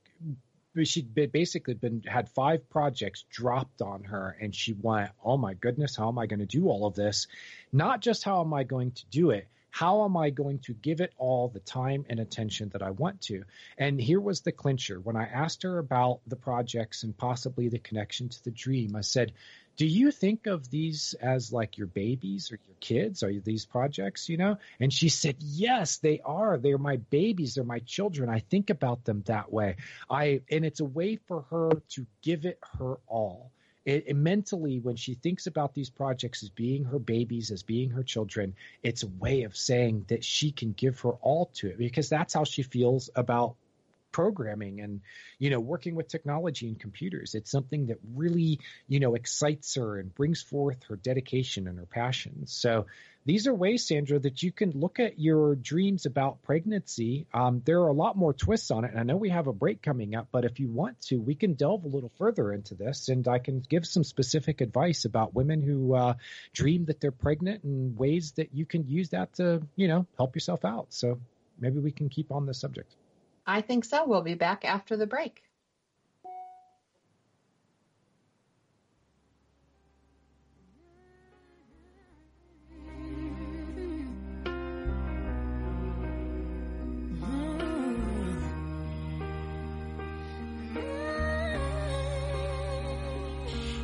she'd basically been had five projects dropped on her and she went oh my goodness how am i going to do all of this? Not just how am i going to do it how am i going to give it all the time and attention that i want to? And here was the clincher. When i asked her about the projects and possibly the connection to the dream i said do you think of these as like your babies or your kids? Are these projects, you know? And she said, yes, they are. They're my babies. They're my children. I think about them that way. I, and it's a way for her to give it her all. It, it mentally, when she thinks about these projects as being her babies, as being her children, it's a way of saying that she can give her all to it because that's how she feels about programming and you know working with technology and computers. It's something that really you know excites her and brings forth her dedication and her passion. So these are ways sandra that you can look at your dreams about pregnancy. Um, there are a lot more twists on it and i know we have a break coming up but if you want to we can delve a little further into this and i can give some specific advice about women who uh, dream that they're pregnant and ways that you can use that to you know help yourself out. So maybe we can keep on this subject I think so. We'll be back after the break.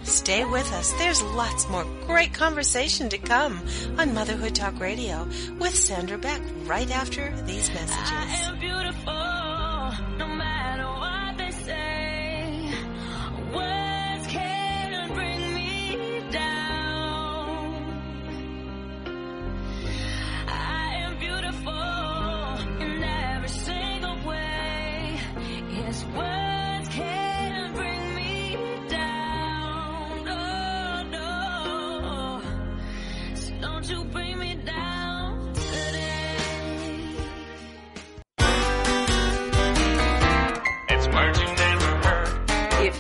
Stay with us. There's lots more great conversation to come on Motherhood Talk Radio with Sandra Beck right after these I messages. No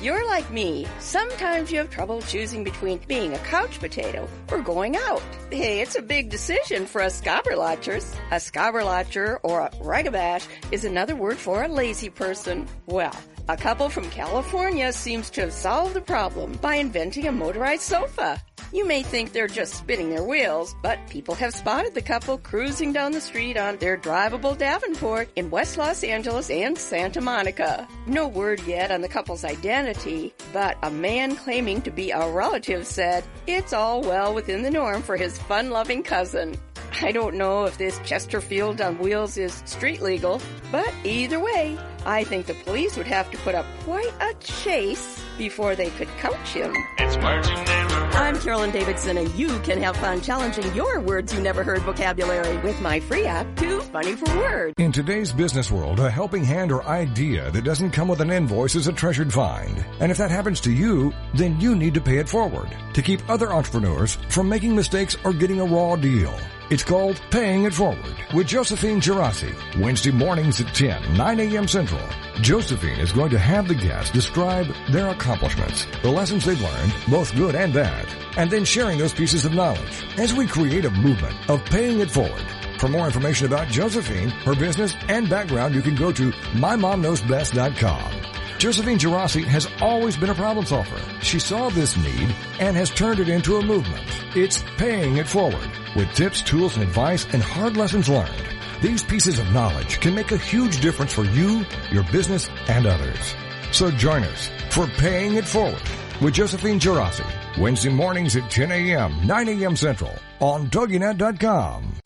you're like me, sometimes you have trouble choosing between being a couch potato or going out. Hey, it's a big decision for us scobberlotchers. A scobberlotcher or a ragabash is another word for a lazy person. Well, a couple from California seems to have solved the problem by inventing a motorized sofa. You may think they're just spinning their wheels, but people have spotted the couple cruising down the street on their drivable Davenport in West Los Angeles and Santa Monica. No word yet on the couple's identity, but a man claiming to be a relative said it's all well within the norm for his fun-loving cousin. I don't know if this Chesterfield on wheels is street legal, but either way, I think the police would have to put up quite a chase before they could coach him. It's words you never heard. I'm Carolyn Davidson, and you can have fun challenging your words you never heard vocabulary with my free app, Too Funny for Words. In today's business world, a helping hand or idea that doesn't come with an invoice is a treasured find. And if that happens to you, then you need to pay it forward to keep other entrepreneurs from making mistakes or getting a raw deal. It's called Paying It Forward with Josephine Girassi. Wednesday mornings at 10, 9 a.m. Central. Josephine is going to have the guests describe their accomplishments, the lessons they've learned, both good and bad, and then sharing those pieces of knowledge as we create a movement of paying it forward. For more information about Josephine, her business, and background, you can go to mymomknowsbest.com. Josephine Girassi has always been a problem solver. She saw this need and has turned it into a movement. It's paying it forward with tips, tools, and advice and hard lessons learned. These pieces of knowledge can make a huge difference for you, your business, and others. So join us for Paying It Forward with Josephine Girassi. Wednesday mornings at 10 a.m., 9 a.m. Central on TogiNet.com.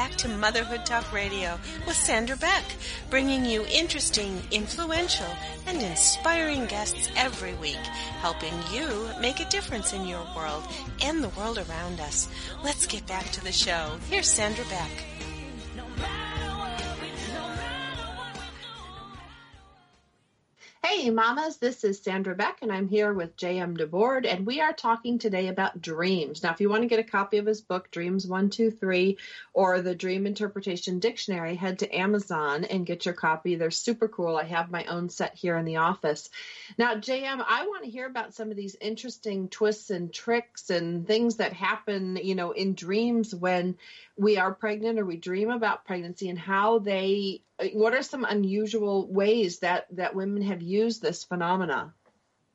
back to Motherhood Talk Radio with Sandra Beck, bringing you interesting, influential, and inspiring guests every week, helping you make a difference in your world and the world around us. Let's get back to the show. Here's Sandra Beck. Hey, mamas, this is Sandra Beck, and I'm here with J.M. DeBord, and we are talking today about dreams. Now, if you want to get a copy of his book, Dreams 123, or the Dream Interpretation Dictionary, head to Amazon and get your copy. They're super cool. I have my own set here in the office. Now, J.M., I want to hear about some of these interesting twists and tricks and things that happen, you know, in dreams when we are pregnant or we dream about pregnancy and how they what are some unusual ways that that women have used this phenomena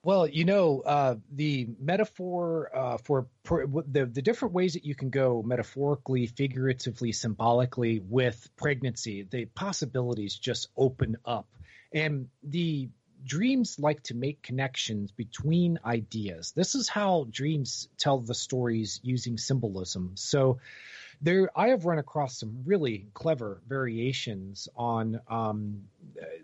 Well, you know, uh, the metaphor uh, for for the the different ways that you can go metaphorically, figuratively, symbolically with pregnancy, the possibilities just open up, and the dreams like to make connections between ideas. This is how dreams tell the stories using symbolism. So there I have run across some really clever variations on um,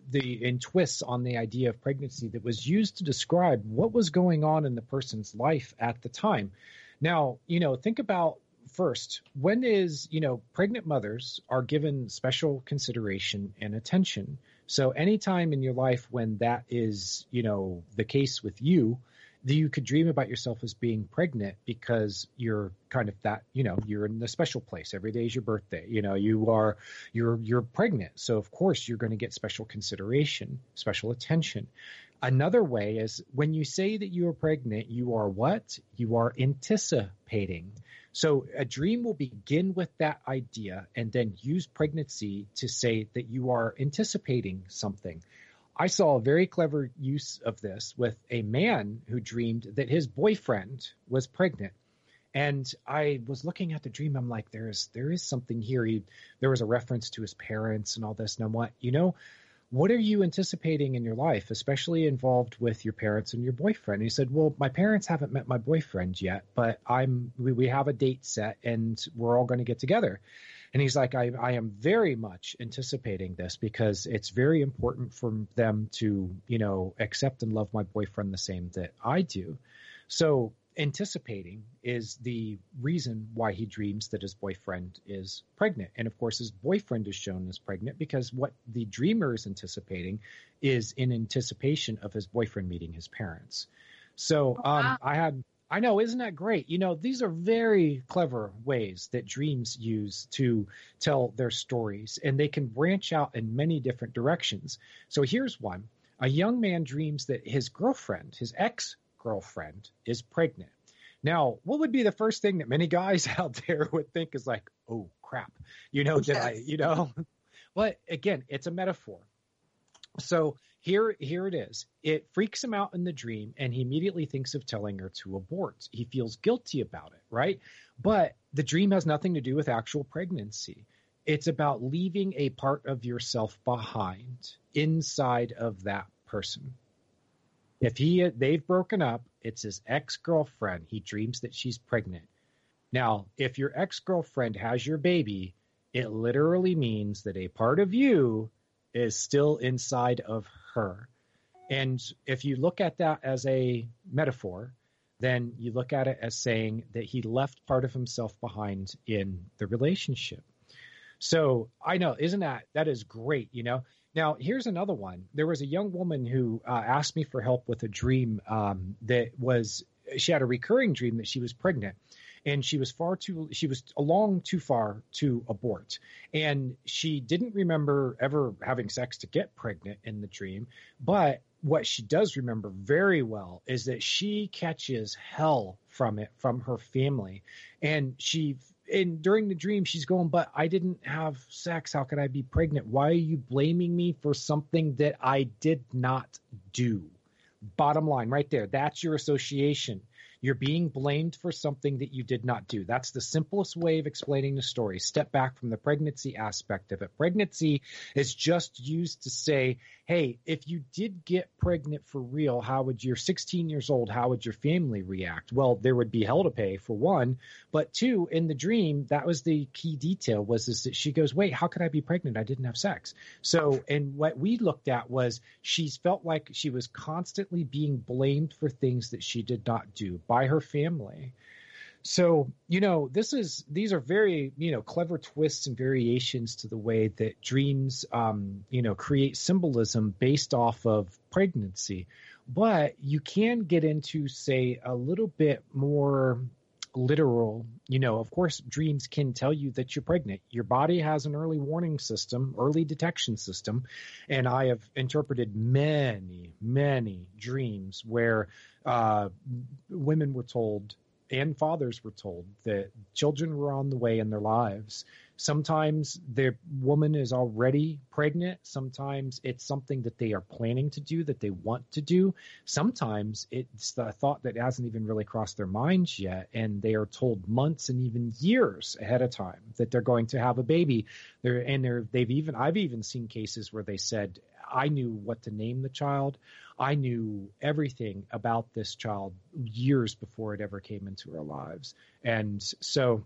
the in twists on the idea of pregnancy that was used to describe what was going on in the person's life at the time. Now, you know, think about first when is you know pregnant mothers are given special consideration and attention. So anytime in your life when that is you know the case with you, you could dream about yourself as being pregnant because you're kind of that you know you're in a special place. Every day is your birthday. You know you are you're you're pregnant. So of course you're going to get special consideration special attention. Another way is when you say that you are pregnant you are what? You are anticipating. So a dream will begin with that idea and then use pregnancy to say that you are anticipating something I saw a very clever use of this with a man who dreamed that his boyfriend was pregnant. And I was looking at the dream. I'm like, there is there is something here. He, there was a reference to his parents and all this. And I'm like, you know, what are you anticipating in your life, especially involved with your parents and your boyfriend? And he said, well, my parents haven't met my boyfriend yet, but I'm we, we have a date set and we're all going to get together. And he's like, I, I am very much anticipating this because it's very important for them to, you know, accept and love my boyfriend the same that I do. So anticipating is the reason why he dreams that his boyfriend is pregnant. And of course, his boyfriend is shown as pregnant because what the dreamer is anticipating is in anticipation of his boyfriend meeting his parents. So um, I had I know, isn't that great? You know, these are very clever ways that dreams use to tell their stories, and they can branch out in many different directions. So here's one a young man dreams that his girlfriend, his ex girlfriend, is pregnant. Now, what would be the first thing that many guys out there would think is like, oh crap, you know, did I, you know? But again, it's a metaphor. So here, here it is. It freaks him out in the dream, and he immediately thinks of telling her to abort. He feels guilty about it, right? But the dream has nothing to do with actual pregnancy. It's about leaving a part of yourself behind inside of that person. If he they've broken up, it's his ex-girlfriend. He dreams that she's pregnant. Now, if your ex-girlfriend has your baby, it literally means that a part of you is still inside of her. And if you look at that as a metaphor, then you look at it as saying that he left part of himself behind in the relationship. So I know, isn't that that is great? You know. Now here's another one. There was a young woman who uh, asked me for help with a dream um, that was she had a recurring dream that she was pregnant and she was far too she was along too far to abort. And she didn't remember ever having sex to get pregnant in the dream but what she does remember very well is that she catches hell from it from her family. And she and during the dream she's going but i didn't have sex. How could i be pregnant? Why are you blaming me for something that i did not do? Bottom line right there that's your association you're being blamed for something that you did not do. That's the simplest way of explaining the story. Step back from the pregnancy aspect of it. Pregnancy is just used to say, hey, if you did get pregnant for real, how would your 16 years old, how would your family react? Well, there would be hell to pay for one, but two, in the dream, that was the key detail was this that she goes, wait, how could I be pregnant? I didn't have sex. So, and what we looked at was she's felt like she was constantly being blamed for things that she did not do by her family. So, you know, this is these are very, you know, clever twists and variations to the way that dreams um, you know, create symbolism based off of pregnancy. But you can get into say a little bit more literal, you know, of course dreams can tell you that you're pregnant. Your body has an early warning system, early detection system, and I have interpreted many, many dreams where uh, women were told and fathers were told that children were on the way in their lives. Sometimes the woman is already pregnant. Sometimes it's something that they are planning to do, that they want to do. Sometimes it's the thought that hasn't even really crossed their minds yet, and they are told months and even years ahead of time that they're going to have a baby. They're, and they're, they've even I've even seen cases where they said I knew what to name the child. I knew everything about this child years before it ever came into our lives. And so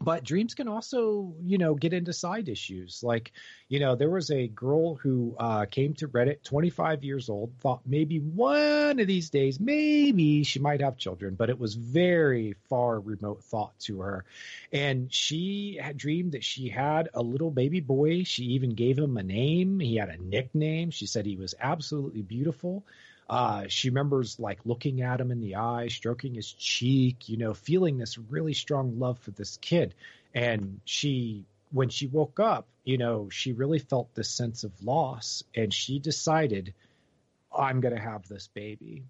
but dreams can also you know get into side issues. Like you know there was a girl who uh, came to reddit 25 years old thought maybe one of these days maybe she might have children but it was very far remote thought to her. And she had dreamed that she had a little baby boy. She even gave him a name. He had a nickname. She said he was absolutely beautiful uh, she remembers like looking at him in the eye, stroking his cheek, you know, feeling this really strong love for this kid. And she, when she woke up, you know, she really felt this sense of loss and she decided, I'm going to have this baby.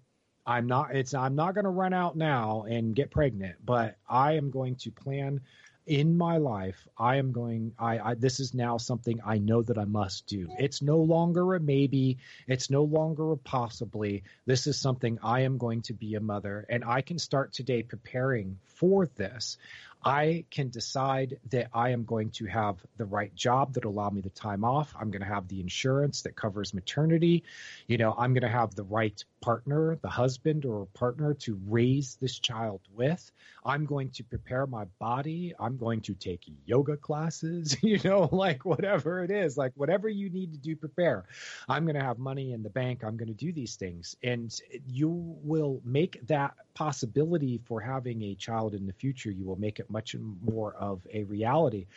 I'm not, it's, I'm not going to run out now and get pregnant, but I am going to plan in my life, I am going. I, I, this is now something I know that I must do. It's no longer a maybe. It's no longer a possibly. This is something I am going to be a mother, and I can start today preparing for this. I can decide that I am going to have the right job that allow me the time off. I'm going to have the insurance that covers maternity. You know, I'm going to have the right partner, the husband or partner to raise this child with. I'm going to prepare my body. I'm going to take yoga classes, you know, like whatever it is, like whatever you need to do, prepare. I'm going to have money in the bank. I'm going to do these things. And you will make that possibility for having a child in the future, you will make it much more of a reality.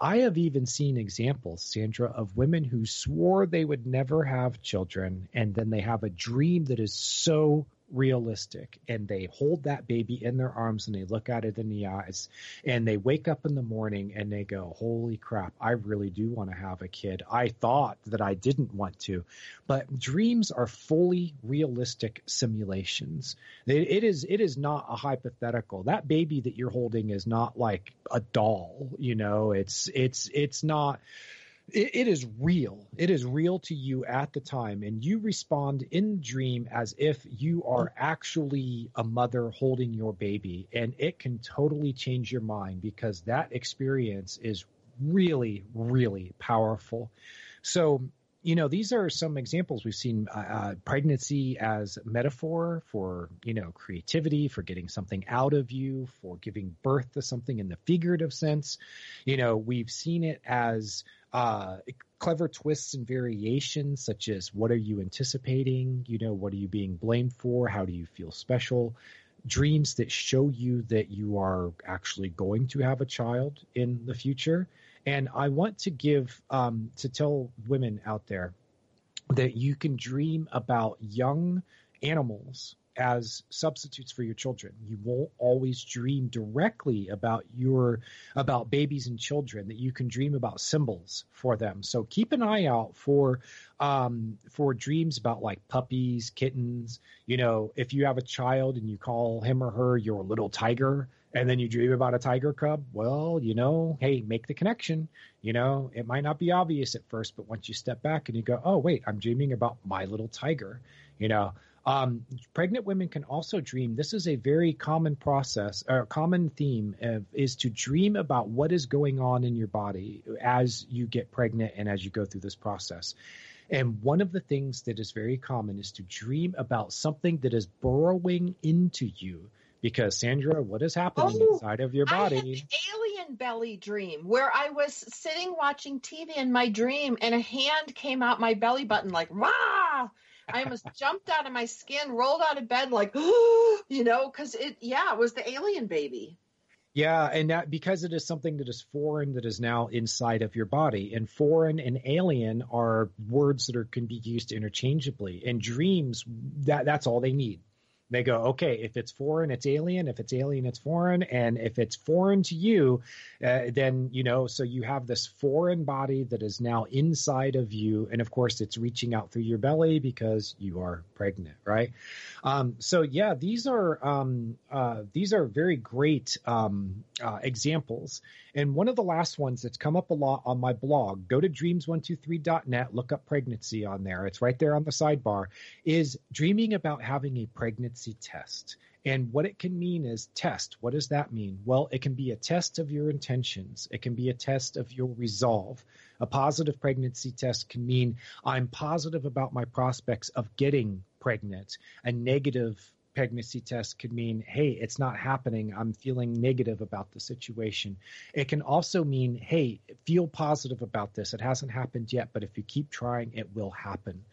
I have even seen examples, Sandra, of women who swore they would never have children, and then they have a dream that is so realistic and they hold that baby in their arms and they look at it in the eyes and they wake up in the morning and they go holy crap i really do want to have a kid. I thought that i didn't want to. But dreams are fully realistic simulations. It, it is it is not a hypothetical. That baby that you're holding is not like a doll you know? It's it's it's not it, it is real. It is real to you at the time, and you respond in dream as if you are actually a mother holding your baby, and it can totally change your mind because that experience is really, really powerful. So you know, these are some examples we've seen uh, uh, pregnancy as metaphor for, you know, creativity, for getting something out of you, for giving birth to something in the figurative sense. You know, we've seen it as uh, clever twists and variations, such as what are you anticipating? You know, what are you being blamed for? How do you feel special? Dreams that show you that you are actually going to have a child in the future And I want to give um, to tell women out there that you can dream about young animals as substitutes for your children. You won't always dream directly about your about babies and children. That you can dream about symbols for them. So keep an eye out for um, for dreams about like puppies, kittens. You know, if you have a child and you call him or her your little tiger, and then you dream about a tiger cub, well, you know, hey, make the connection. You know, it might not be obvious at first, but once you step back and you go, oh, wait, I'm dreaming about my little tiger, you know. Um, pregnant women can also dream. This is a very common process, or common theme of, is to dream about what is going on in your body as you get pregnant and as you go through this process. And one of the things that is very common is to dream about something that is burrowing into you. Because Sandra, what is happening Oh, inside of your I had body? alien belly dream where I was sitting watching TV in my dream and a hand came out my belly button like, wow. I almost jumped out of my skin, rolled out of bed like, you know, because it, yeah, it was the alien baby. Yeah, and that because it is something that is foreign that is now inside of your body. And foreign and alien are words that are can be used interchangeably. And dreams, that that's all they need. They go, okay, if it's foreign, it's alien. If it's alien, it's foreign. And if it's foreign to you, uh, then, you know, so you have this foreign body that is now inside of you. And of course, it's reaching out through your belly because you are pregnant, right? Um, so yeah, these are um, uh, these are very great um, uh, examples. And one of the last ones that's come up a lot on my blog, go to dreams123.net, look up pregnancy on there. It's right there on the sidebar. Is dreaming about having a pregnancy test. And what it can mean is test. What does that mean? Well, it can be a test of your intentions. It can be a test of your resolve. A positive pregnancy test can mean I'm positive about my prospects of getting pregnant. A negative pregnancy test could mean, hey, it's not happening. I'm feeling negative about the situation. It can also mean, hey, feel positive about this. It hasn't happened yet, but if you keep trying, it will happen.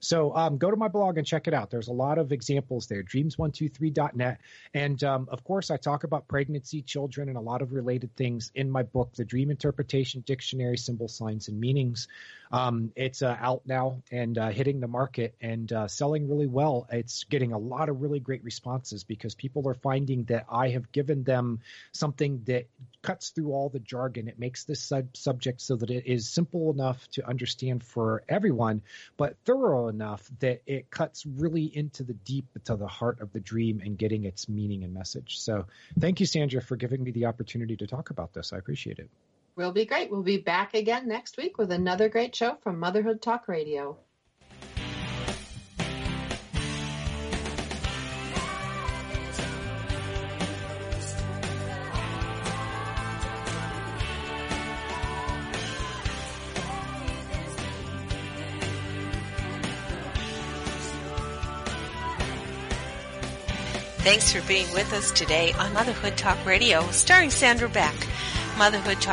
So um, go to my blog and check it out. There's a lot of examples there, dreams123.net. And um, of course, I talk about pregnancy, children, and a lot of related things in my book, The Dream Interpretation Dictionary, Symbol, Signs, and Meanings. Um, it's uh, out now and uh, hitting the market and uh, selling really well. It's getting a lot of really great responses because people are finding that I have given them something that cuts through all the jargon. It makes this sub- subject so that it is simple enough to understand for everyone, but thorough enough that it cuts really into the deep, to the heart of the dream and getting its meaning and message. So thank you, Sandra, for giving me the opportunity to talk about this. I appreciate it. We'll be great. We'll be back again next week with another great show from Motherhood Talk Radio. Thanks for being with us today on Motherhood Talk Radio, starring Sandra Beck. Motherhood Talk